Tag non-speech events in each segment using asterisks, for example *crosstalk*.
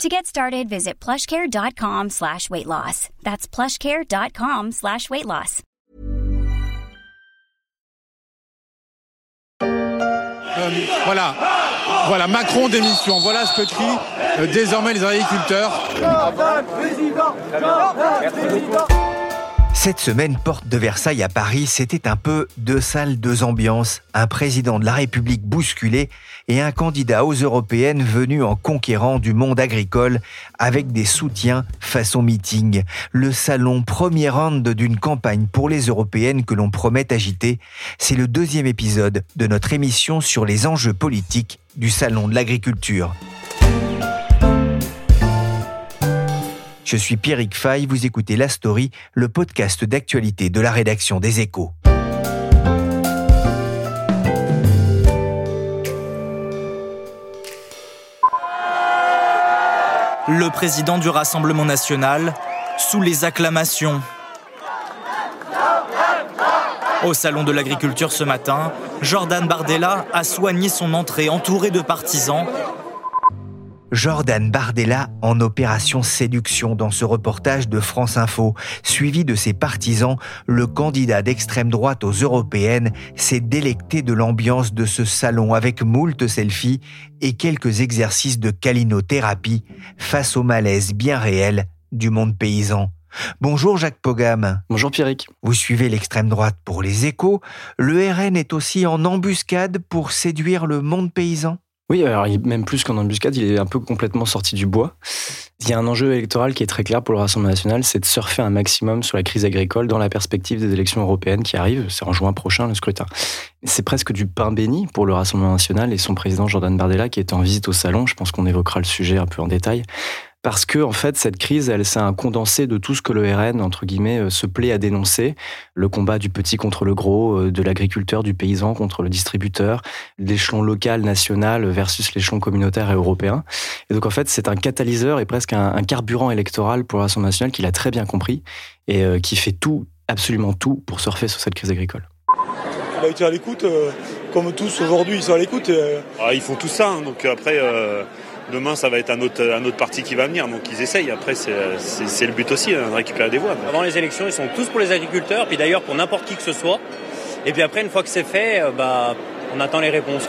To get started, visit plushcare.com slash weight loss. That's plushcare.com slash weight loss. Euh, voilà, voilà, Macron démission. Voilà ce que crient euh, désormais les agriculteurs. Cette semaine, porte de Versailles à Paris, c'était un peu deux salles, deux ambiances, un président de la République bousculé et un candidat aux européennes venu en conquérant du monde agricole avec des soutiens façon meeting. Le salon premier round d'une campagne pour les européennes que l'on promet agiter, c'est le deuxième épisode de notre émission sur les enjeux politiques du salon de l'agriculture. Je suis Pierrick Fay, vous écoutez La Story, le podcast d'actualité de la rédaction des Échos. Le président du Rassemblement national, sous les acclamations. Au Salon de l'Agriculture ce matin, Jordan Bardella a soigné son entrée entouré de partisans Jordan Bardella en opération séduction dans ce reportage de France Info. Suivi de ses partisans, le candidat d'extrême droite aux européennes s'est délecté de l'ambiance de ce salon avec moult selfies et quelques exercices de calinothérapie face au malaise bien réel du monde paysan. Bonjour Jacques Pogam. Bonjour Pierrick. Vous suivez l'extrême droite pour les échos. Le RN est aussi en embuscade pour séduire le monde paysan oui, alors même plus qu'en embuscade, il est un peu complètement sorti du bois. Il y a un enjeu électoral qui est très clair pour le Rassemblement national, c'est de surfer un maximum sur la crise agricole dans la perspective des élections européennes qui arrivent. C'est en juin prochain le scrutin. C'est presque du pain béni pour le Rassemblement national et son président Jordan Bardella qui est en visite au salon. Je pense qu'on évoquera le sujet un peu en détail parce que en fait cette crise, elle c'est un condensé de tout ce que le RN entre guillemets euh, se plaît à dénoncer, le combat du petit contre le gros, euh, de l'agriculteur, du paysan contre le distributeur, l'échelon local, national versus l'échelon communautaire et européen. Et donc en fait c'est un catalyseur et presque un, carburant électoral pour l'Assemblée nationale qu'il a très bien compris et euh, qui fait tout, absolument tout pour surfer sur cette crise agricole. Il a été à l'écoute, comme tous aujourd'hui, ils sont à l'écoute. Ah, ils font tout ça, hein. donc après, Demain, ça va être un autre, parti qui va venir, donc ils essayent. Après, c'est le but aussi, hein, de récupérer des voix. Avant les élections, ils sont tous pour les agriculteurs, puis d'ailleurs pour n'importe qui que ce soit. Et puis après, une fois que c'est fait, euh, bah, on attend les réponses.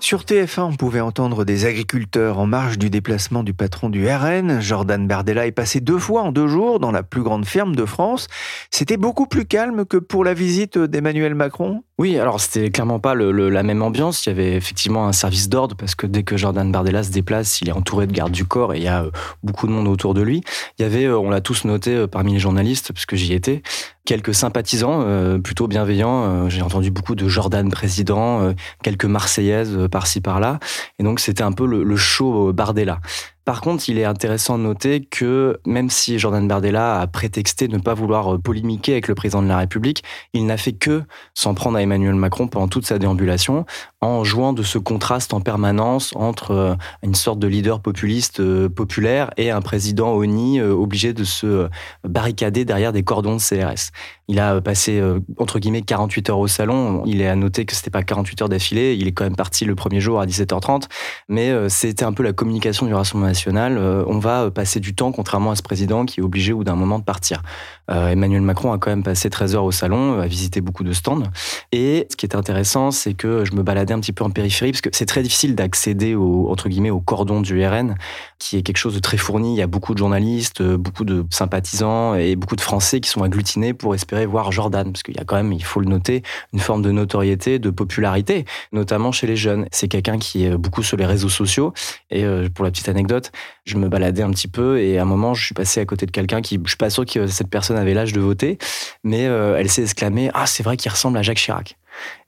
Sur TF1, on pouvait entendre des agriculteurs en marge du déplacement du patron du RN. Jordan Bardella est passé deux fois en deux jours dans la plus grande ferme de France. C'était beaucoup plus calme que pour la visite d'Emmanuel Macron? Oui, alors c'était clairement pas la même ambiance. Il y avait effectivement un service d'ordre parce que dès que Jordan Bardella se déplace, il est entouré de gardes du corps et il y a euh, beaucoup de monde autour de lui. Il y avait, euh, on l'a tous noté euh, parmi les journalistes, puisque j'y étais, quelques sympathisants plutôt bienveillants. J'ai entendu beaucoup de Jordan président, quelques Marseillaises par-ci par-là. Et donc c'était un peu le, le show Bardella. Par contre, il est intéressant de noter que même si Jordan Bardella a prétexté ne pas vouloir euh, polémiquer avec le président de la République, il n'a fait que s'en prendre à Emmanuel Macron pendant toute sa déambulation, en jouant de ce contraste en permanence entre euh, une sorte de leader populiste euh, populaire et un président ONI obligé de se barricader derrière des cordons de CRS. Il a passé, entre guillemets, 48 heures au salon. Il est à noter que c'était pas 48 heures d'affilée. Il est quand même parti le premier jour à 17h30. Mais c'était un peu la communication du Rassemblement euh, on va passer du temps, contrairement à ce président qui est obligé bout d'un moment de partir. Euh, Emmanuel Macron a quand même passé 13 heures au salon, a visité beaucoup de stands. Et ce qui est intéressant, c'est que je me baladais un petit peu en périphérie, parce que c'est très difficile d'accéder au, entre guillemets, au cordon du RN, qui est quelque chose de très fourni. Il y a beaucoup de journalistes, beaucoup de sympathisants et beaucoup de Français qui sont agglutinés pour espérer voir Jordan, parce qu'il y a quand même, il faut le noter, une forme de notoriété, de popularité, notamment chez les jeunes. C'est quelqu'un qui est beaucoup sur les réseaux sociaux. Et euh, pour la petite anecdote, je me baladais un petit peu et à un moment, je suis passé à côté de quelqu'un qui, je suis pas sûr que cette personne avait l'âge de voter, mais euh, elle s'est exclamée Ah, c'est vrai qu'il ressemble à Jacques Chirac.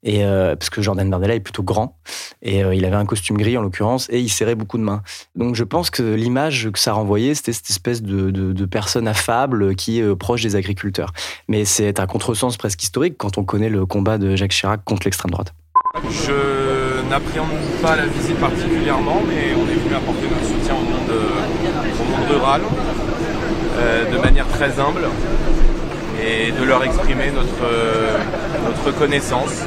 Et parce que Jordan Bardella est plutôt grand et il avait un costume gris en l'occurrence et il serrait beaucoup de mains. Donc je pense que l'image que ça renvoyait, c'était cette espèce de, personne affable qui est proche des agriculteurs. Mais c'est un contresens presque historique quand on connaît le combat de Jacques Chirac contre l'extrême droite. Je n'appréhende pas la visite particulièrement, mais on est venu apporter notre soutien au monde rural de manière très humble et de leur exprimer notre, notre reconnaissance.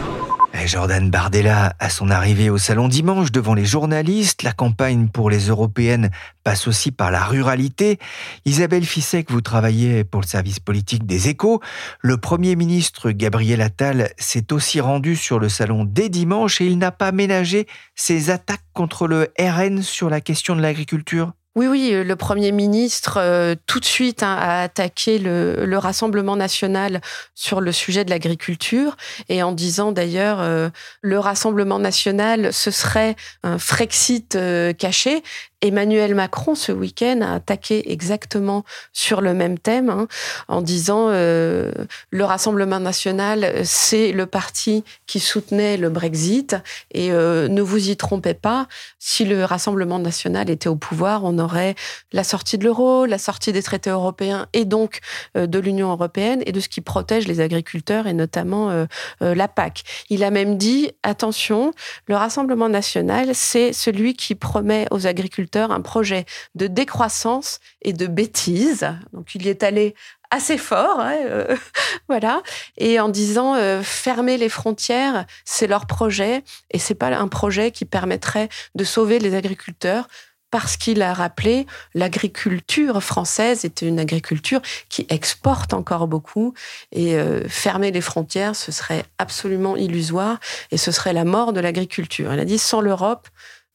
Jordan Bardella, à son arrivée au salon dimanche devant les journalistes, la campagne pour les européennes passe aussi par la ruralité. Isabelle Fissek, vous travaillez pour le service politique des échos. Le Premier ministre Gabriel Attal s'est aussi rendu sur le salon dès dimanche et il n'a pas ménagé ses attaques contre le RN sur la question de l'agriculture. Oui, oui, euh, le Premier ministre, euh, tout de suite, hein, a attaqué le, Rassemblement national sur le sujet de l'agriculture, et en disant d'ailleurs, euh, le Rassemblement national, ce serait un Frexit caché, Emmanuel Macron, ce week-end, a attaqué exactement sur le même thème, hein, en disant euh, le Rassemblement national, c'est le parti qui soutenait le Brexit, et euh, ne vous y trompez pas, si le Rassemblement national était au pouvoir, on aurait la sortie de l'euro, la sortie des traités européens, et donc euh, de l'Union européenne, et de ce qui protège les agriculteurs, et notamment la PAC. Il a même dit, attention, le Rassemblement national, c'est celui qui promet aux agriculteurs un projet de décroissance et de bêtise. Donc il y est allé assez fort, hein, euh, *laughs* voilà, et en disant euh, fermer les frontières, c'est leur projet et c'est pas un projet qui permettrait de sauver les agriculteurs parce qu'il a rappelé l'agriculture française était une agriculture qui exporte encore beaucoup et euh, fermer les frontières ce serait absolument illusoire et ce serait la mort de l'agriculture. Il a dit sans l'Europe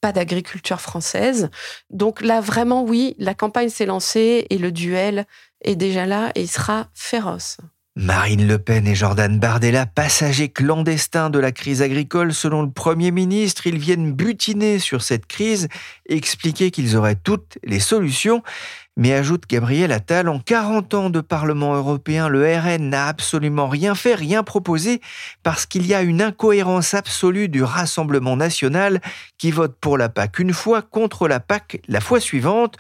pas d'agriculture française. Donc là, vraiment, oui, la campagne s'est lancée et le duel est déjà là et il sera féroce. Marine Le Pen et Jordan Bardella, passagers clandestins de la crise agricole, selon le Premier ministre, ils viennent butiner sur cette crise, expliquer qu'ils auraient toutes les solutions. Mais ajoute Gabriel Attal, en 40 ans de Parlement européen, le RN n'a absolument rien fait, rien proposé, parce qu'il y a une incohérence absolue du Rassemblement national qui vote pour la PAC une fois, contre la PAC la fois suivante.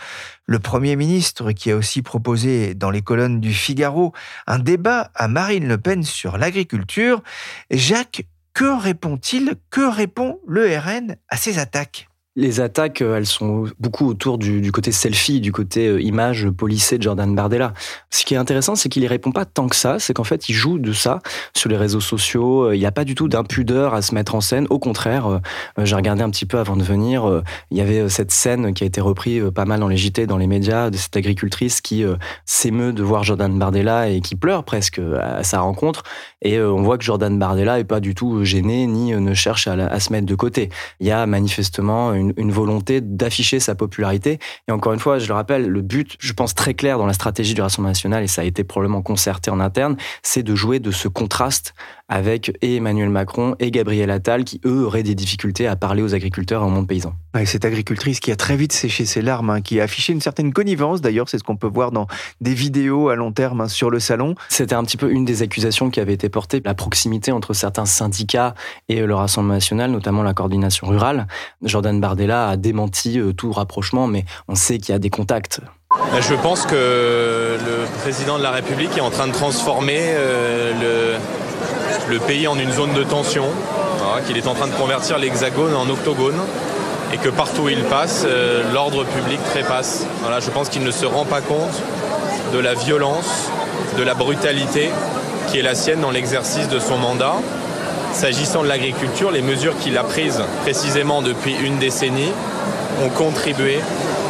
Le Premier ministre, qui a aussi proposé dans les colonnes du Figaro un débat à Marine Le Pen sur l'agriculture, Jacques, que répond-il Que répond le RN à ces attaques? Les attaques, euh, elles sont beaucoup autour du, côté selfie, du côté euh, image policée de Jordan Bardella. Ce qui est intéressant, c'est qu'il y répond pas tant que ça. C'est qu'en fait, il joue de ça sur les réseaux sociaux. Il n'y a pas du tout d'impudeur à se mettre en scène. Au contraire, euh, j'ai regardé un petit peu avant de venir. Il y avait cette scène qui a été reprise pas mal dans les JT, dans les médias, de cette agricultrice qui s'émeut de voir Jordan Bardella et qui pleure presque à sa rencontre. Et on voit que Jordan Bardella est pas du tout gêné ni ne cherche à, à se mettre de côté. Il y a manifestement une une, volonté d'afficher sa popularité. Et encore une fois, je le rappelle, le but, je pense très clair dans la stratégie du Rassemblement national, et ça a été probablement concerté en interne, c'est de jouer de ce contraste avec Emmanuel Macron et Gabriel Attal, qui eux auraient des difficultés à parler aux agriculteurs et au monde paysan. Et cette agricultrice qui a très vite séché ses larmes, hein, qui a affiché une certaine connivence, d'ailleurs, c'est ce qu'on peut voir dans des vidéos à long terme hein, sur le salon. C'était un petit peu une des accusations qui avait été portée, la proximité entre certains syndicats et le Rassemblement national, notamment la coordination rurale. Jordan Bardella a démenti euh, tout rapprochement, mais on sait qu'il y a des contacts. Je pense que le président de la République est en train de transformer euh, le le pays en une zone de tension, qu'il est en train de convertir l'hexagone en octogone et que partout où il passe, euh, l'ordre public trépasse. Voilà, je pense qu'il ne se rend pas compte de la violence, de la brutalité qui est la sienne dans l'exercice de son mandat. S'agissant de l'agriculture, les mesures qu'il a prises précisément depuis une décennie ont contribué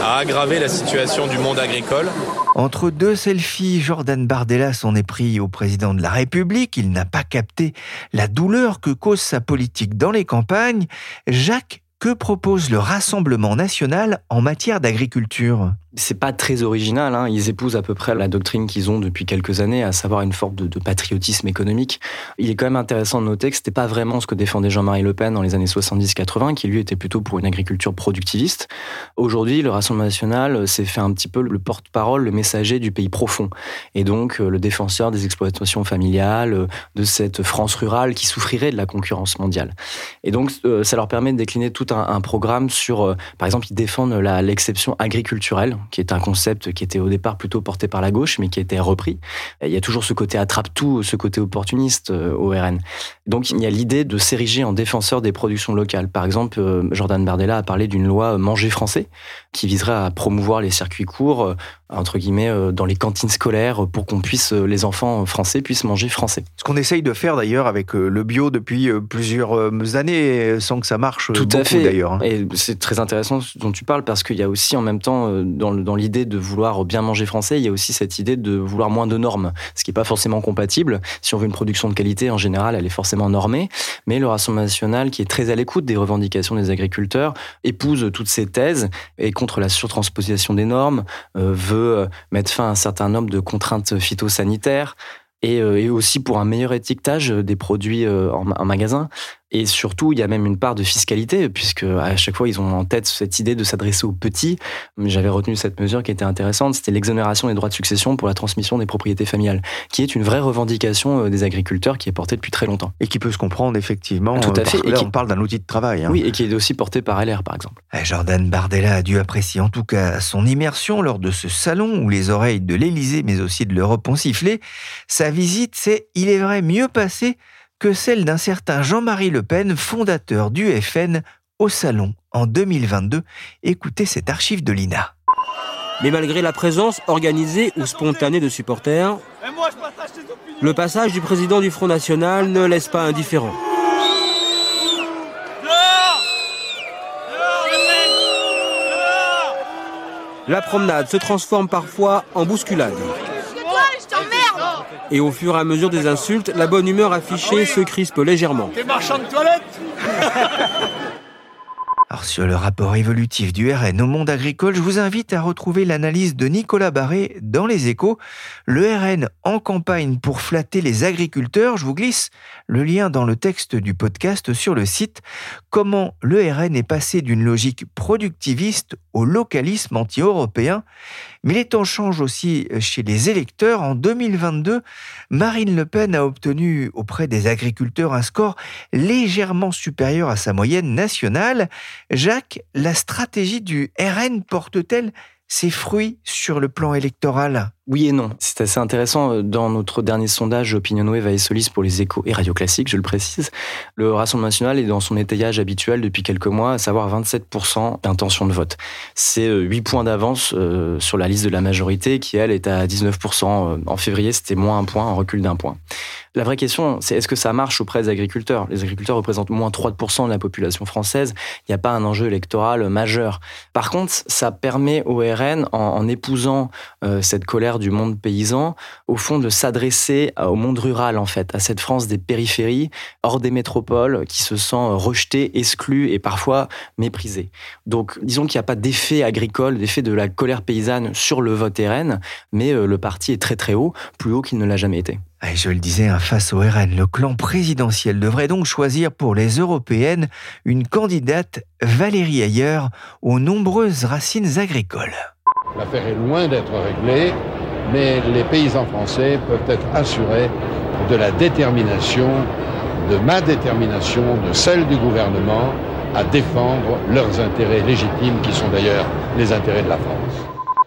à aggraver la situation du monde agricole. Entre deux selfies, Jordan Bardella s'en est pris au président de la République. Il n'a pas capté la douleur que cause sa politique dans les campagnes. Jacques, que propose le Rassemblement national en matière d'agriculture? C'est pas très original. Hein. Ils épousent à peu près la doctrine qu'ils ont depuis quelques années, à savoir une forme de, patriotisme économique. Il est quand même intéressant de noter que c'était pas vraiment ce que défendait Jean-Marie Le Pen dans les années 70-80, qui lui était plutôt pour une agriculture productiviste. Aujourd'hui, le Rassemblement national s'est fait un petit peu le porte-parole, le messager du pays profond, et donc euh, le défenseur des exploitations familiales, euh, de cette France rurale qui souffrirait de la concurrence mondiale. Et donc, euh, ça leur permet de décliner tout un, programme sur, par exemple, ils défendent l'exception agriculturelle qui est un concept qui était au départ plutôt porté par la gauche, mais qui a été repris. Il y a toujours ce côté attrape-tout, ce côté opportuniste euh, au RN. Donc il y a l'idée de s'ériger en défenseur des productions locales. Par exemple, euh, Jordan Bardella a parlé d'une loi manger français qui viserait à promouvoir les circuits courts, euh, entre guillemets, dans les cantines scolaires pour qu'on puisse, les enfants français puissent manger français. Ce qu'on essaye de faire d'ailleurs avec le bio depuis plusieurs années, sans que ça marche Tout beaucoup, à fait. d'ailleurs. Hein. Et c'est très intéressant ce dont tu parles parce qu'il y a aussi en même temps, dans dans l'idée de vouloir bien manger français, il y a aussi cette idée de vouloir moins de normes, ce qui n'est pas forcément compatible. Si on veut une production de qualité, en général, elle est forcément normée. Mais le Rassemblement national, qui est très à l'écoute des revendications des agriculteurs, épouse toutes ces thèses et contre la surtransposition des normes, euh, veut euh, mettre fin à un certain nombre de contraintes phytosanitaires, et, euh, aussi pour un meilleur étiquetage des produits en magasin. Et surtout, il y a même une part de fiscalité, puisque à chaque fois, ils ont en tête cette idée de s'adresser aux petits. J'avais retenu cette mesure qui était intéressante, c'était l'exonération des droits de succession pour la transmission des propriétés familiales, qui est une vraie revendication euh, des agriculteurs qui est portée depuis très longtemps. Et qui peut se comprendre effectivement. Tout à fait. Et là, on parle d'un outil de travail. Hein. Oui, et qui est aussi porté par LR, par exemple. Eh, Jordan Bardella a dû apprécier en tout cas son immersion lors de ce salon où les oreilles de l'Élysée, mais aussi de l'Europe ont sifflé. Sa visite s'est, il est vrai, mieux passée que celle d'un certain Jean-Marie Le Pen, fondateur du FN, au Salon en 2022. Écoutez cette archive de l'INA. Mais malgré la présence organisée ou spontanée de supporters, le passage du président du Front National ne laisse pas indifférent. La promenade se transforme parfois en bousculade. Et au fur et à mesure des insultes, la bonne humeur affichée se crispe légèrement. T'es marchand de toilette *laughs* Alors sur le rapport évolutif du RN au monde agricole, je vous invite à retrouver l'analyse de Nicolas Barré dans Les Échos. Le RN en campagne pour flatter les agriculteurs. Je vous glisse le lien dans le texte du podcast sur le site. Comment le RN est passé d'une logique productiviste au localisme anti-européen. Mais les temps changent aussi chez les électeurs. En 2022, Marine Le Pen a obtenu auprès des agriculteurs un score légèrement supérieur à sa moyenne nationale. Jacques, la stratégie du RN porte-t-elle ses fruits sur le plan électoral? Oui et non. C'est assez intéressant. Dans notre dernier sondage Opinionwave et Solis pour les échos et Radio Classique, je le précise, le Rassemblement national est dans son étayage habituel depuis quelques mois, à savoir 27% d'intention de vote. C'est 8 euh, points d'avance euh, sur la liste de la majorité qui, elle, est à 19%. Euh, en février, c'était moins un point, un recul d'un point. La vraie question, c'est est-ce que ça marche auprès des agriculteurs? Les agriculteurs représentent moins 3% de la population française. Il n'y a pas un enjeu électoral majeur. Par contre, ça permet au RN, en, épousant cette colère du monde paysan, au fond de s'adresser au monde rural en fait, à cette France des périphéries, hors des métropoles, qui se sent rejetée, exclue et parfois méprisée. Donc disons qu'il n'y a pas d'effet agricole, d'effet de la colère paysanne sur le vote RN, mais euh, le parti est très très haut, plus haut qu'il ne l'a jamais été. Et je le disais, hein, face au RN, le clan présidentiel devrait donc choisir pour les européennes une candidate Valérie Ayer aux nombreuses racines agricoles. L'affaire est loin d'être réglée mais les paysans français peuvent être assurés de la détermination, de ma détermination, de celle du gouvernement à défendre leurs intérêts légitimes qui sont d'ailleurs les intérêts de la France.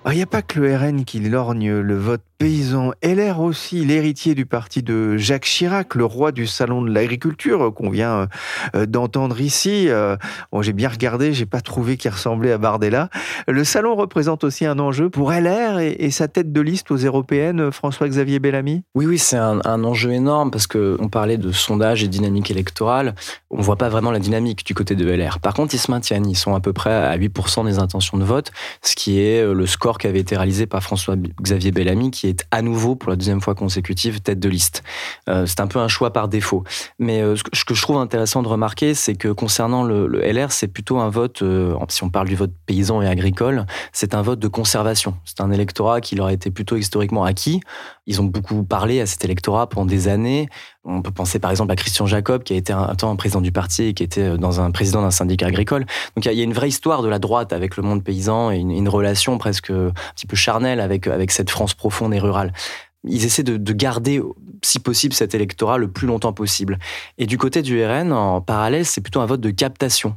Il n'y a pas que le RN qui lorgne le vote paysan. LR aussi, l'héritier du parti de Jacques Chirac, le roi du salon de l'agriculture qu'on vient euh, d'entendre ici. Euh, bon, j'ai bien regardé, j'ai pas trouvé qu'il ressemblait à Bardella. Le salon représente aussi un enjeu pour LR et, sa tête de liste aux européennes, François-Xavier Bellamy? Oui, oui, c'est un, enjeu énorme parce que on parlait de sondage et dynamique électorale. On voit pas vraiment la dynamique du côté de LR. Par contre, ils se maintiennent. Ils sont à peu près à 8% des intentions de vote, ce qui est euh, le score qui avait été réalisé par François-Xavier Bellamy, qui est à nouveau, pour la deuxième fois consécutive, tête de liste. c'est un peu un choix par défaut. Mais ce que je trouve intéressant de remarquer, c'est que concernant le, le LR, c'est plutôt un vote, si on parle du vote paysan et agricole, c'est un vote de conservation. C'est un électorat qui leur a été plutôt historiquement acquis. Ils ont beaucoup parlé à cet électorat pendant des années. On peut penser par exemple à Christian Jacob, qui a été un temps président du parti et qui était euh, dans un président d'un syndicat agricole. Donc il y a une vraie histoire de la droite avec le monde paysan et une, relation presque un petit peu charnelle avec, avec cette France profonde et rurale ils essaient de, de, garder, si possible, cet électorat le plus longtemps possible. Et du côté du RN, en parallèle, c'est plutôt un vote de captation.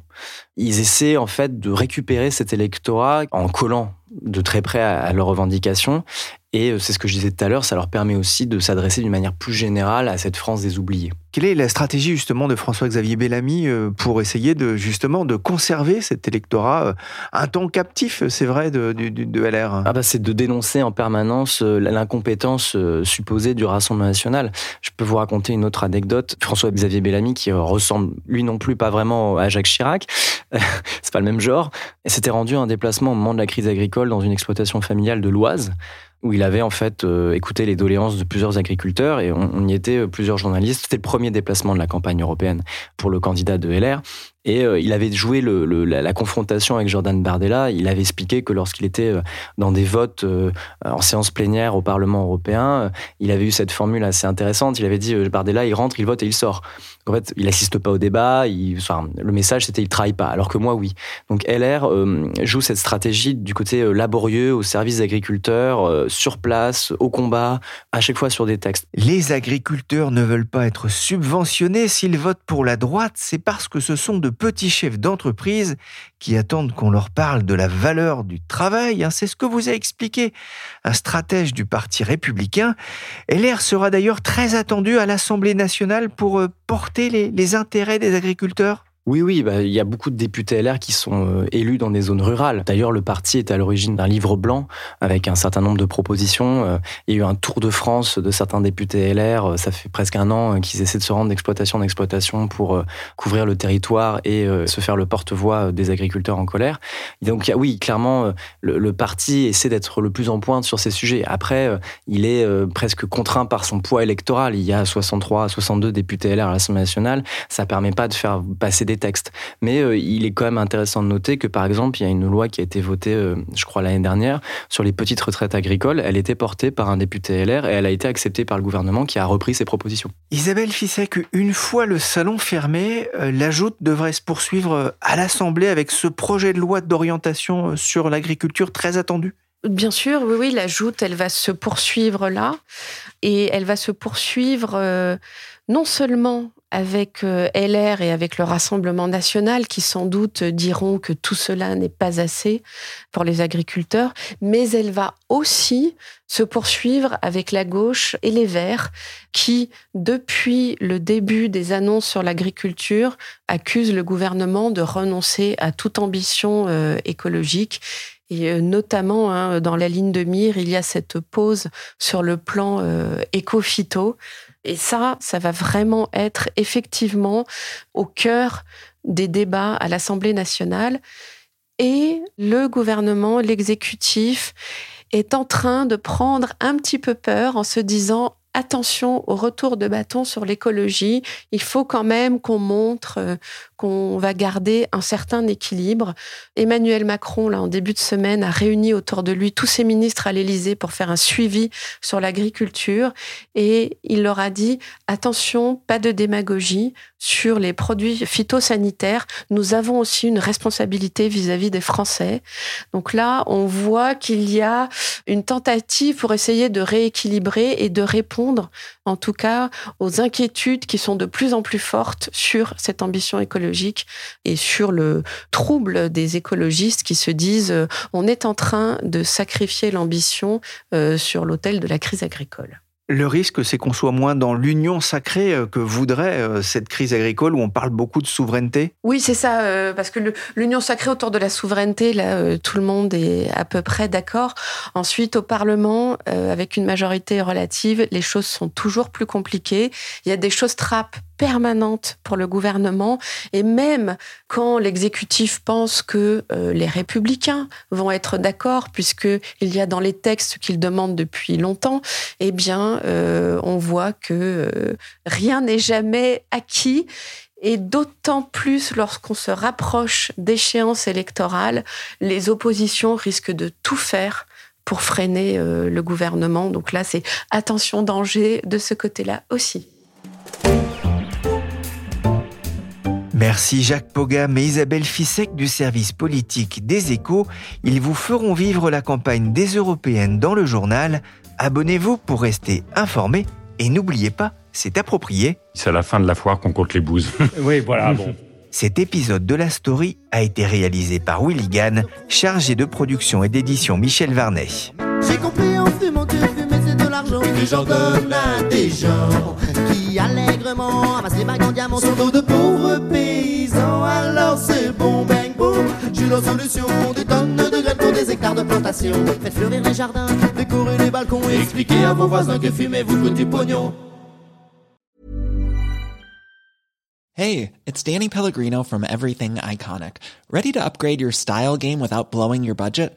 Ils essaient en fait de récupérer cet électorat en collant de très près à leurs revendications et euh, c'est ce que je disais tout à l'heure, ça leur permet aussi de s'adresser d'une manière plus générale à cette France des oubliés. Quelle est la stratégie justement de François-Xavier Bellamy euh, pour essayer de justement de conserver cet électorat euh, un temps captif, c'est vrai, de, de, LR ah bah C'est de dénoncer en permanence l'incompétence supposée du Rassemblement national. Je peux vous raconter une autre anecdote. François-Xavier Bellamy, qui ressemble lui non plus pas vraiment à Jacques Chirac, *laughs* c'est pas le même genre, s'était rendu un déplacement au moment de la crise agricole dans une exploitation familiale de l'Oise où il avait en fait euh, écouté les doléances de plusieurs agriculteurs et on, y était euh, plusieurs journalistes. C'était le premier déplacement de la campagne européenne pour le candidat de LR. Et euh, il avait joué la, confrontation avec Jordan Bardella. Il avait expliqué que lorsqu'il était dans des votes en séance plénière au Parlement européen, il avait eu cette formule assez intéressante. Il avait dit Bardella, il rentre, il vote et il sort. En fait, il assiste pas au débat. Le message, c'était il travaille pas. Alors que moi, oui. Donc LR joue cette stratégie du côté laborieux au service des agriculteurs sur place, au combat, à chaque fois sur des textes. Les agriculteurs ne veulent pas être subventionnés. S'ils votent pour la droite, c'est parce que ce sont de petits chefs d'entreprise qui attendent qu'on leur parle de la valeur du travail. Hein. C'est ce que vous a expliqué un stratège du Parti républicain. LR sera d'ailleurs très attendu à l'Assemblée nationale pour euh, porter les intérêts des agriculteurs. Oui, oui, bah, il y a beaucoup de députés LR qui sont euh, élus dans des zones rurales. D'ailleurs, le parti est à l'origine d'un livre blanc avec un certain nombre de propositions. Euh, il y a eu un tour de France de certains députés LR. Euh, ça fait presque un an qu'ils essaient de se rendre d'exploitation en exploitation pour couvrir le territoire et se faire le porte-voix des agriculteurs en colère. Donc, oui, clairement, le, parti essaie d'être le plus en pointe sur ces sujets. Après, il est presque contraint par son poids électoral. Il y a 63 62 députés LR à l'Assemblée nationale. Ça permet pas de faire passer des textes. Mais euh, il est quand même intéressant de noter que, par exemple, il y a une loi qui a été votée, euh, je crois, l'année dernière, sur les petites retraites agricoles. Elle était portée par un député LR et elle a été acceptée par le gouvernement qui a repris ses propositions. Isabelle Fissek, une fois le salon fermé, euh, l'ajout devrait se poursuivre à l'Assemblée avec ce projet de loi d'orientation sur l'agriculture très attendu? Bien sûr, oui, oui, la joute, elle va se poursuivre là, et elle va se poursuivre non seulement avec euh, LR et avec le Rassemblement national qui sans doute diront que tout cela n'est pas assez pour les agriculteurs, mais elle va aussi se poursuivre avec la gauche et les Verts qui, depuis le début des annonces sur l'agriculture, accusent le gouvernement de renoncer à toute ambition euh, écologique. Et euh, notamment, hein, dans la ligne de mire, il y a cette pause sur le plan éco-phyto et ça, ça va vraiment être effectivement au cœur des débats à l'Assemblée nationale. Et le gouvernement, l'exécutif, est en train de prendre un petit peu peur en se disant attention au retour de bâton sur l'écologie. Il faut quand même qu'on montre euh, qu'on va garder un certain équilibre. Emmanuel Macron, là, en début de semaine, a réuni autour de lui tous ses ministres à l'Élysée pour faire un suivi sur l'agriculture et il leur a dit attention, pas de démagogie sur les produits phytosanitaires. Nous avons aussi une responsabilité vis-à-vis des Français. Donc là, on voit qu'il y a une tentative pour essayer de rééquilibrer et de répondre, en tout cas, aux inquiétudes qui sont de plus en plus fortes sur cette ambition écologique et sur le trouble des écologistes qui se disent euh, on est en train de sacrifier l'ambition euh, sur l'autel de la crise agricole. Le risque, c'est qu'on soit moins dans l'union sacrée euh, que voudrait cette crise agricole où on parle beaucoup de souveraineté? Oui, c'est ça, parce que l'union sacrée autour de la souveraineté, là, tout le monde est à peu près d'accord. Ensuite, au Parlement, avec une majorité relative, les choses sont toujours plus compliquées. Il y a des choses trappes permanente pour le gouvernement. Et même quand l'exécutif pense que euh, les républicains vont être d'accord, puisqu'il y a dans les textes qu'ils demandent depuis longtemps, eh bien, euh, on voit que euh, rien n'est jamais acquis. Et d'autant plus lorsqu'on se rapproche d'échéances électorales, les oppositions risquent de tout faire pour freiner le gouvernement. Donc là, c'est attention danger de ce côté-là aussi. Merci Jacques Pogam et Isabelle Fissek du service politique des échos. Ils vous feront vivre la campagne des européennes dans le journal. Abonnez-vous pour rester informé et n'oubliez pas, c'est approprié. C'est à la fin de la foire qu'on compte les bouses. *laughs* oui, voilà, bon. Cet épisode de la story a été réalisé par Willy Gann, chargé de production et d'édition Michel Varnet. J'ai compris en fumant l'argent donne à des gens qui allègrement amassent les bagues en diamant sur dos de pauvres paysans. Alors c'est bon, bang, boom, j'ai la solution. Des tonnes de graines pour des hectares de plantation. Faites fleurir les jardins, décorer les balcons et expliquez à vos voisins que fumer vous coûte du pognon. Hey, it's Danny Pellegrino from Everything Iconic. Ready to upgrade your style game without blowing your budget?